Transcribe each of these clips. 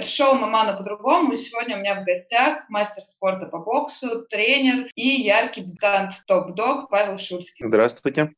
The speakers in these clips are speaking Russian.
Это шоу «Мамана по-другому». И сегодня у меня в гостях мастер спорта по боксу, тренер и яркий дебютант топ-дог Павел Шурский. Здравствуйте.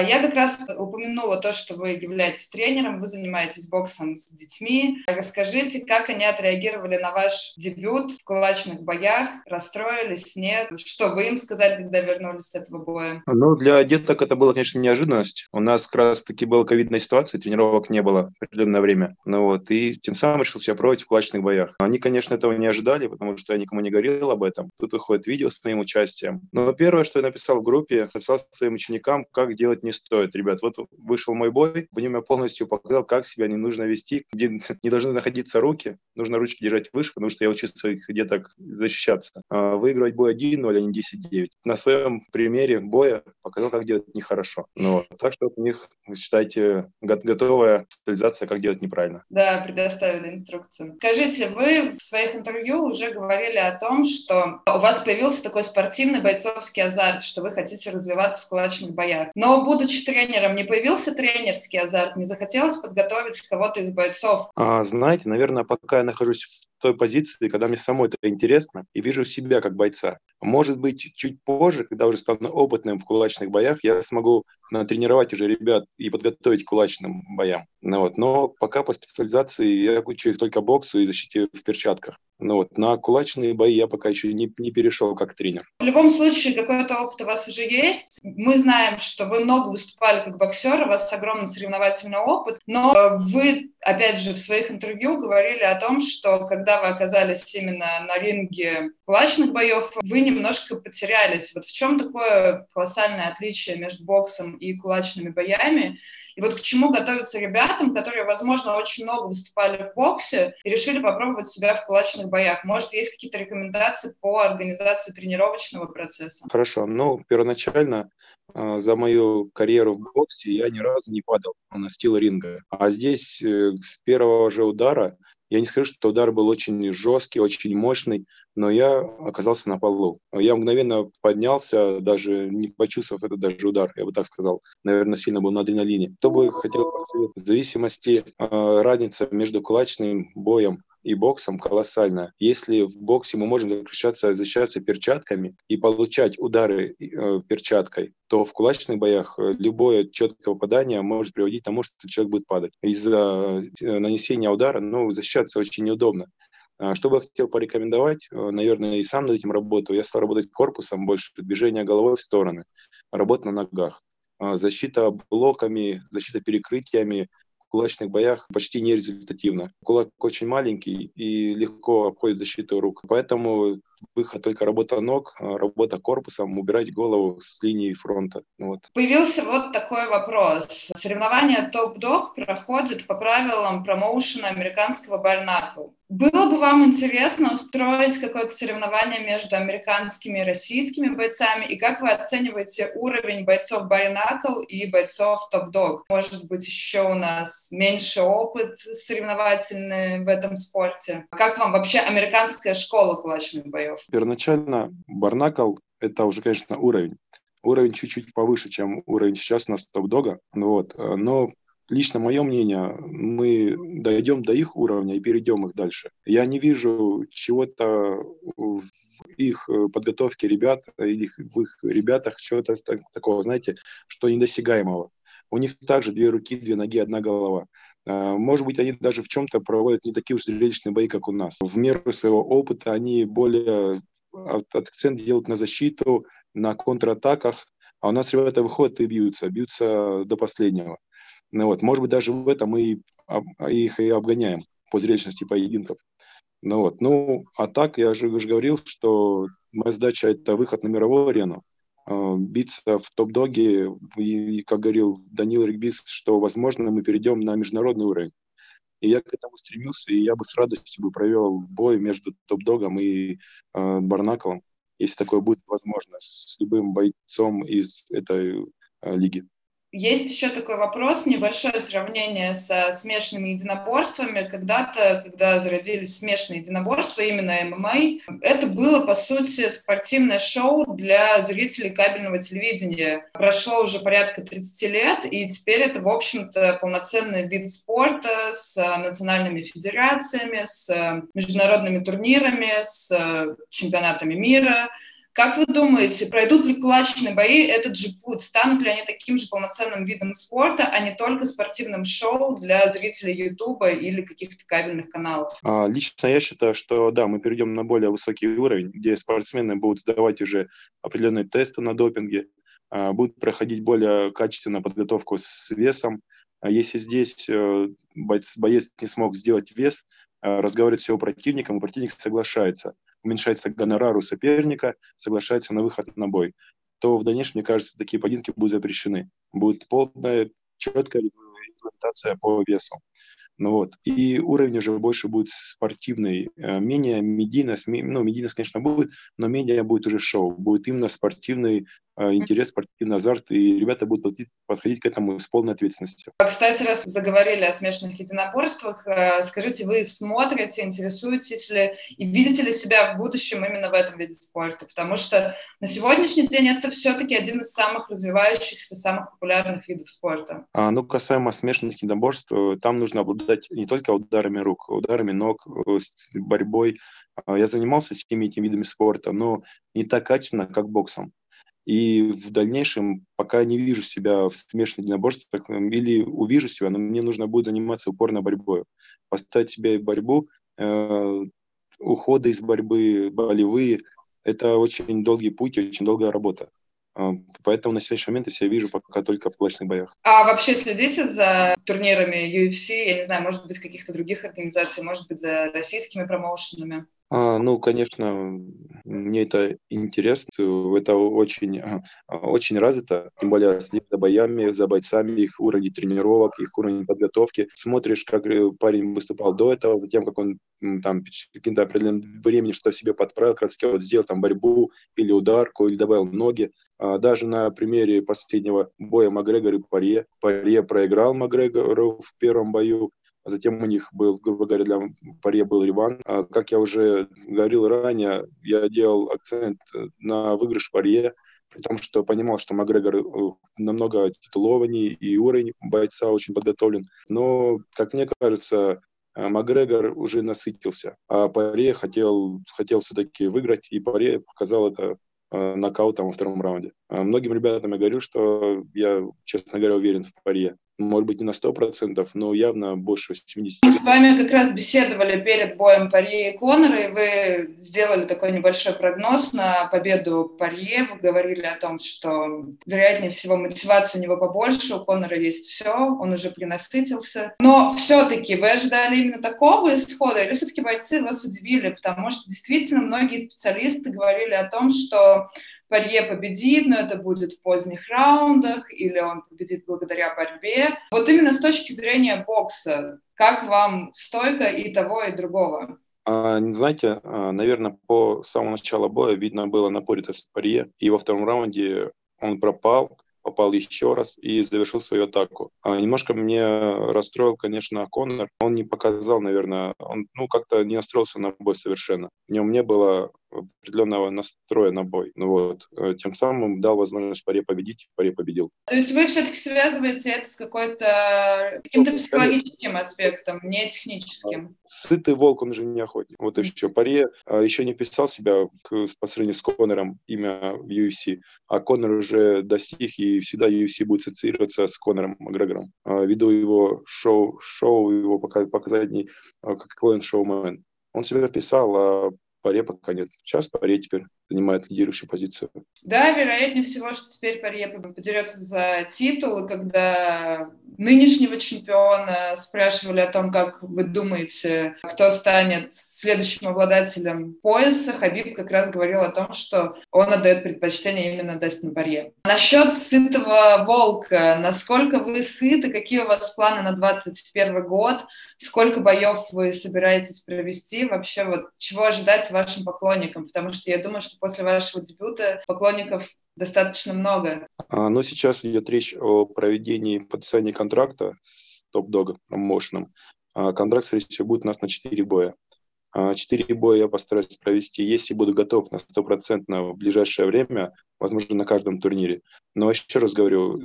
Я как раз упомянула то, что вы являетесь тренером, вы занимаетесь боксом с детьми. Расскажите, как они отреагировали на ваш дебют в кулачных боях? Расстроились, нет? Что вы им сказали, когда вернулись с этого боя? Ну, для деток это было, конечно, неожиданность. У нас как раз-таки была ковидная ситуация, тренировок не было в определенное время. Ну вот, и тем самым решил себя пробовать в кулачных боях. Они, конечно, этого не ожидали, потому что я никому не говорил об этом. Тут выходит видео с моим участием. Но первое, что я написал в группе, написал своим ученикам, как делать не стоит, ребят. Вот вышел мой бой, в нем я полностью показал, как себя не нужно вести, где не должны находиться руки, нужно ручки держать выше, потому что я учил своих деток защищаться. А выигрывать бой 1-0, а не 10-9. На своем примере боя показал, как делать нехорошо. Ну, так что у них, считайте, готовая специализация, как делать неправильно. Да, предоставили инструкцию. Скажите, вы в своих интервью уже говорили о том, что у вас появился такой спортивный бойцовский азарт, что вы хотите развиваться в кулачных боях. Но, будучи будучи тренером, не появился тренерский азарт? Не захотелось подготовить кого-то из бойцов? А, знаете, наверное, пока я нахожусь в той позиции, когда мне самой это интересно, и вижу себя как бойца. Может быть, чуть позже, когда уже стану опытным в кулачных боях, я смогу натренировать уже ребят и подготовить к кулачным боям. Ну, вот. Но пока по специализации я учу их только боксу и защите в перчатках. Ну, вот. На кулачные бои я пока еще не, не перешел как тренер. В любом случае, какой-то опыт у вас уже есть. Мы знаем, что вы много выступали как боксер, у вас огромный соревновательный опыт, но вы, опять же, в своих интервью говорили о том, что когда вы оказались именно на ринге кулачных боев, вы немножко потерялись. Вот в чем такое колоссальное отличие между боксом и кулачными боями? И вот к чему готовиться ребятам, которые, возможно, очень много выступали в боксе и решили попробовать себя в кулачных боях? Может, есть какие-то рекомендации по организации тренировочного процесса? Хорошо. Ну, первоначально а, за мою карьеру в боксе я ни разу не падал на стил ринга. А здесь э, с первого же удара я не скажу, что удар был очень жесткий, очень мощный, но я оказался на полу. Я мгновенно поднялся, даже не почувствовав этот даже удар, я бы так сказал. Наверное, сильно был на адреналине. Кто бы хотел посоветовать? В зависимости э, разница между кулачным боем и боксом колоссальная. Если в боксе мы можем защищаться, защищаться перчатками и получать удары э, перчаткой, то в кулачных боях э, любое четкое попадание может приводить к тому, что человек будет падать. Из-за э, нанесения удара ну, защищаться очень неудобно. А что бы я хотел порекомендовать, э, наверное, и сам над этим работаю. Я стал работать корпусом больше, движение головой в стороны, работа на ногах. А защита блоками, защита перекрытиями, кулачных боях почти нерезультативно. Кулак очень маленький и легко обходит защиту рук. Поэтому выход только работа ног, работа корпусом, убирать голову с линии фронта. Вот. Появился вот такой вопрос. Соревнования топ-дог проходят по правилам промоушена американского Барнакл. Было бы вам интересно устроить какое-то соревнование между американскими и российскими бойцами? И как вы оцениваете уровень бойцов Баринакл и бойцов Топ-Дог? Может быть, еще у нас меньше опыт соревновательный в этом спорте? Как вам вообще американская школа кулачных боев? Первоначально Барнакл — это уже, конечно, уровень. Уровень чуть-чуть повыше, чем уровень сейчас у нас Топ-Дога. Вот. Но лично мое мнение, мы дойдем до их уровня и перейдем их дальше. Я не вижу чего-то в их э, подготовке ребят или в их ребятах чего-то такого, знаете, что недосягаемого. У них также две руки, две ноги, одна голова. А, может быть, они даже в чем-то проводят не такие уж зрелищные бои, как у нас. В меру своего опыта они более акцент делают на защиту, на контратаках, а у нас ребята выходят и бьются, бьются до последнего. Ну, вот, может быть, даже в этом мы их и обгоняем по зрелищности поединков. Ну, вот. ну, а так, я же уже говорил, что моя задача – это выход на мировую арену, э, биться в топ-доге, и, как говорил Данил Ригбис, что, возможно, мы перейдем на международный уровень. И я к этому стремился, и я бы с радостью бы провел бой между топ-догом и э, Барнаклом, если такое будет возможно, с любым бойцом из этой э, лиги. Есть еще такой вопрос, небольшое сравнение со смешанными единоборствами. Когда-то, когда зародились смешанные единоборства, именно ММА, это было, по сути, спортивное шоу для зрителей кабельного телевидения. Прошло уже порядка 30 лет, и теперь это, в общем-то, полноценный вид спорта с национальными федерациями, с международными турнирами, с чемпионатами мира – как вы думаете, пройдут ли кулачные бои этот же путь? Станут ли они таким же полноценным видом спорта, а не только спортивным шоу для зрителей Ютуба или каких-то кабельных каналов? А, лично я считаю, что да, мы перейдем на более высокий уровень, где спортсмены будут сдавать уже определенные тесты на допинге, а, будут проходить более качественную подготовку с весом. А если здесь э, боец, боец не смог сделать вес, разговаривать с его противником, и противник соглашается – уменьшается гонорар у соперника, соглашается на выход на бой, то в дальнейшем, мне кажется, такие поединки будут запрещены. Будет полная, четкая регламентация по весу. Ну вот. И уровень уже больше будет спортивный, э, менее медийность, ну, медийность, конечно, будет, но менее будет уже шоу, будет именно спортивный интерес, спортивный азарт, и ребята будут подходить, подходить к этому с полной ответственностью. А, кстати, раз заговорили о смешанных единоборствах, э, скажите, вы смотрите, интересуетесь ли и видите ли себя в будущем именно в этом виде спорта? Потому что на сегодняшний день это все-таки один из самых развивающихся, самых популярных видов спорта. А, ну, касаемо смешанных единоборств, там нужно обладать обладать не только ударами рук, ударами ног, э, борьбой. А, я занимался всеми этими видами спорта, но не так качественно, как боксом. И в дальнейшем, пока не вижу себя в смешанных единоборствах или увижу себя, но мне нужно будет заниматься упорно борьбой. Поставить себе борьбу, э, уходы из борьбы, болевые – это очень долгий путь, очень долгая работа. А, поэтому на сегодняшний момент я себя вижу пока только в кулачных боях. А вообще следите за турнирами UFC, я не знаю, может быть, каких-то других организаций, может быть, за российскими промоушенами? А, ну, конечно, мне это интересно, это очень, а, очень развито, тем более следить за боями, за бойцами, их уровень тренировок, их уровень подготовки. Смотришь, как э, парень выступал до этого, затем, как он там каким-то определенным временем что себе подправил, как раз вот сделал там борьбу или ударку, или добавил ноги. А, даже на примере последнего боя Макгрегор и Паре. Паре проиграл Макгрегору в первом бою, затем у них был, грубо говоря, для паре был реван. А, как я уже говорил ранее, я делал акцент на выигрыш паре, при том, что понимал, что Макгрегор э, намного титулованнее и уровень бойца очень подготовлен. Но, как мне кажется, э, Макгрегор уже насытился, а Паре хотел, хотел все-таки выиграть, и Паре показал это э, нокаутом во втором раунде. Многим ребятам я говорю, что я, честно говоря, уверен в паре может быть, не на 100%, но явно больше 70%. Мы с вами как раз беседовали перед боем Парье и Конора, и вы сделали такой небольшой прогноз на победу Парье. Вы говорили о том, что, вероятнее всего, мотивация у него побольше, у Конора есть все, он уже принасытился. Но все-таки вы ожидали именно такого исхода, или все-таки бойцы вас удивили? Потому что действительно многие специалисты говорили о том, что Парье победит, но это будет в поздних раундах, или он победит благодаря борьбе. Вот именно с точки зрения бокса, как вам стойка и того, и другого? А, знаете, а, наверное, по самому началу боя видно было напоритость Парье, и во втором раунде он пропал, попал еще раз и завершил свою атаку. А немножко мне расстроил, конечно, Коннор. Он не показал, наверное, он ну, как-то не настроился на бой совершенно. В нем не было определенного настроя на бой. Ну вот, э, тем самым дал возможность Паре победить, Паре победил. То есть вы все-таки связываете это с какой-то каким-то психологическим аспектом, не техническим? Сытый волк, он же не охотник. Вот и все. Паре а, еще не писал себя к, по сравнению с Конором имя в UFC, а Конор уже достиг, и всегда UFC будет ассоциироваться с Конором Макгрегором. Ввиду его шоу, шоу его показаний, какой он шоумен. Он себя писал, а Паре пока нет. Сейчас Паре теперь занимает лидирующую позицию. Да, вероятнее всего, что теперь Паре подерется за титул, когда нынешнего чемпиона спрашивали о том, как вы думаете, кто станет следующим обладателем пояса, Хабиб как раз говорил о том, что он отдает предпочтение именно Дастину Парье. Насчет сытого волка, насколько вы сыты, какие у вас планы на 2021 год, сколько боев вы собираетесь провести, вообще вот чего ожидать вашим поклонникам, потому что я думаю, что после вашего дебюта поклонников достаточно много. А, но сейчас идет речь о проведении подписания контракта с топ-догом, промоушеном. А, контракт, скорее всего, будет у нас на 4 боя. А, четыре боя я постараюсь провести, если буду готов на стопроцентно в ближайшее время, возможно, на каждом турнире. Но еще раз говорю,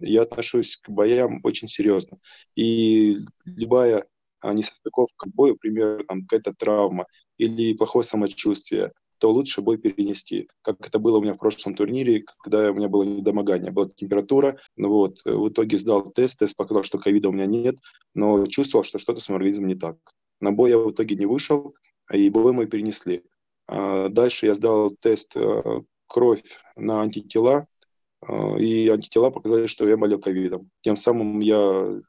я отношусь к боям очень серьезно. И любая несостыковка к бою, например, какая-то травма или плохое самочувствие, то лучше бой перенести. Как это было у меня в прошлом турнире, когда у меня было недомогание, была температура, ну вот, в итоге сдал тест, тест показал, что ковида у меня нет, но чувствовал, что что-то с моим организмом не так. На бой я в итоге не вышел, и бой мы перенесли. А дальше я сдал тест э, кровь на антитела, э, и антитела показали, что я болел ковидом. Тем самым я,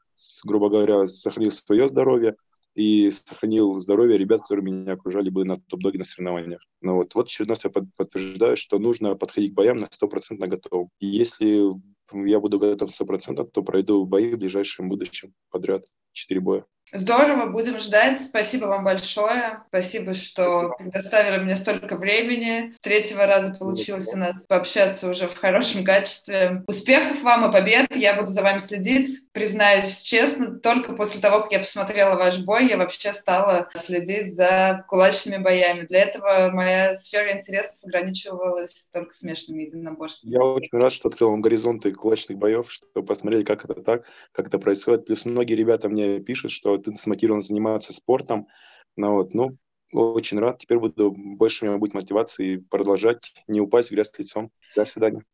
грубо говоря, сохранил свое здоровье, и сохранил здоровье ребят, которые меня окружали бы на топ-доге на соревнованиях. Ну вот, вот очередной раз я подтверждаю, что нужно подходить к боям на 100% готов. И если я буду готов 100%, то пройду бои в ближайшем будущем подряд, 4 боя. Здорово, будем ждать. Спасибо вам большое. Спасибо, что предоставили мне столько времени. С третьего раза получилось у нас пообщаться уже в хорошем качестве. Успехов вам и побед. Я буду за вами следить. Признаюсь честно, только после того, как я посмотрела ваш бой, я вообще стала следить за кулачными боями. Для этого моя сфера интересов ограничивалась только смешанными единоборствами. Я очень рад, что открыл вам горизонты кулачных боев, что посмотрели, как это так, как это происходит. Плюс многие ребята мне пишут, что ты смотивирован заниматься спортом. Ну, вот, ну, очень рад. Теперь буду больше у меня будет мотивации продолжать, не упасть в грязь лицом. До свидания.